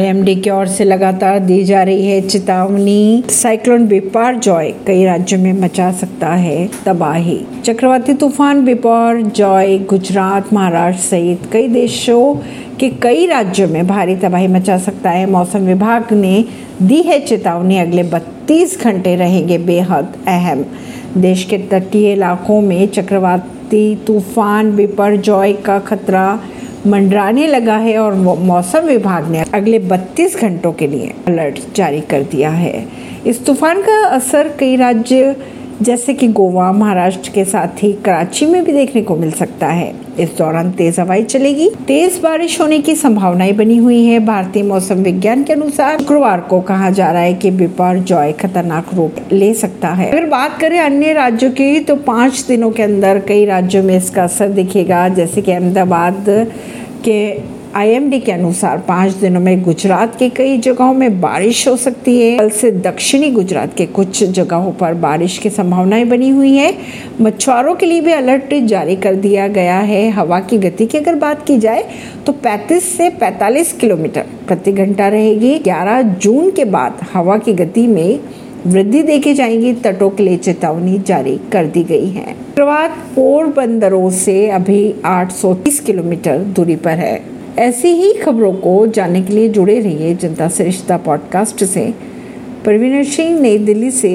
MD की ओर से लगातार दी जा रही है चेतावनी। साइक्लोन बिपार जॉय कई राज्यों में मचा सकता है तबाही। चक्रवाती तूफ़ान, बिपार जॉय, गुजरात, महाराष्ट्र सहित कई देशों के कई राज्यों में भारी तबाही मचा सकता है। मौसम विभाग ने दी है चेतावनी, अगले 32 घंटे रहेंगे बेहद अहम। देश के तटीय इलाकों में चक्रवाती तूफ़ान बिपरजॉय का खतरा मंडराने लगा है और मौसम विभाग ने अगले 32 घंटों के लिए अलर्ट जारी कर दिया है। इस तूफ़ान का असर कई राज्य, जैसे कि गोवा, महाराष्ट्र के साथ ही कराची में भी देखने को मिल सकता है। इस दौरान तेज हवाई चलेगी। तेज बारिश होने की संभावनाएँ बनी हुई है। भारतीय मौसम विज्ञान के अनुसार शुक्रवार को कहा जा रहा है कि बिपार जॉय खतरनाक रूप ले सकता है। अगर बात करें अन्य राज्यों की तो पाँच दिनों के अंदर कई राज्यों में इसका असर दिखेगा, जैसे की अहमदाबाद के आईएमडी के अनुसार पाँच दिनों में गुजरात के कई जगहों में बारिश हो सकती है। कल से दक्षिणी गुजरात के कुछ जगहों पर बारिश की संभावनाएँ बनी हुई है। मछुआरों के लिए भी अलर्ट जारी कर दिया गया है। हवा की गति की अगर बात की जाए तो 35 से 45 किलोमीटर प्रति घंटा रहेगी। 11 जून के बाद हवा की गति में वृद्धि देखी जाएगी तटों के लिए चेतावनी जारी कर दी गई है। प्रभात पोरबंदरों से अभी 830 किलोमीटर दूरी पर है। ऐसी ही खबरों को जानने के लिए जुड़े रहिए जनता से रिश्ता पॉडकास्ट से। प्रवीण सिंह नई दिल्ली से